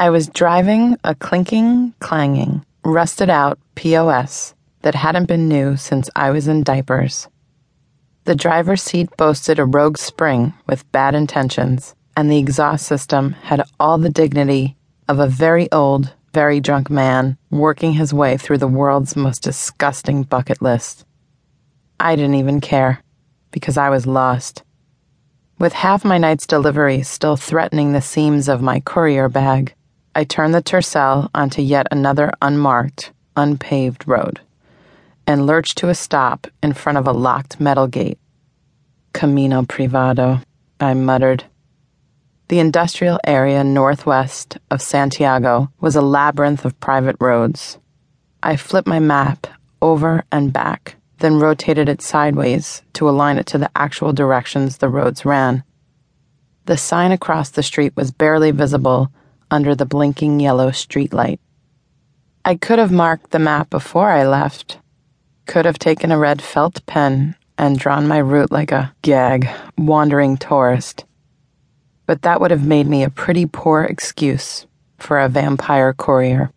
I was driving a clinking, clanging, rusted out POS that hadn't been new since I was in diapers. The driver's seat boasted a rogue spring with bad intentions, and the exhaust system had all the dignity of a very old, very drunk man working his way through the world's most disgusting bucket list. I didn't even care, because I was lost. With half my night's delivery still threatening the seams of my courier bag, I turned the Tercel onto yet another unmarked, unpaved road and lurched to a stop in front of a locked metal gate. Camino Privado, I muttered. The industrial area northwest of Santiago was a labyrinth of private roads. I flipped my map over and back, then rotated it sideways to align it to the actual directions the roads ran. The sign across the street was barely visible under the blinking yellow streetlight. I could have marked the map before I left. Could have taken a red felt pen and drawn my route like a gag, wandering tourist but that would have made me a pretty poor excuse for a vampire courier.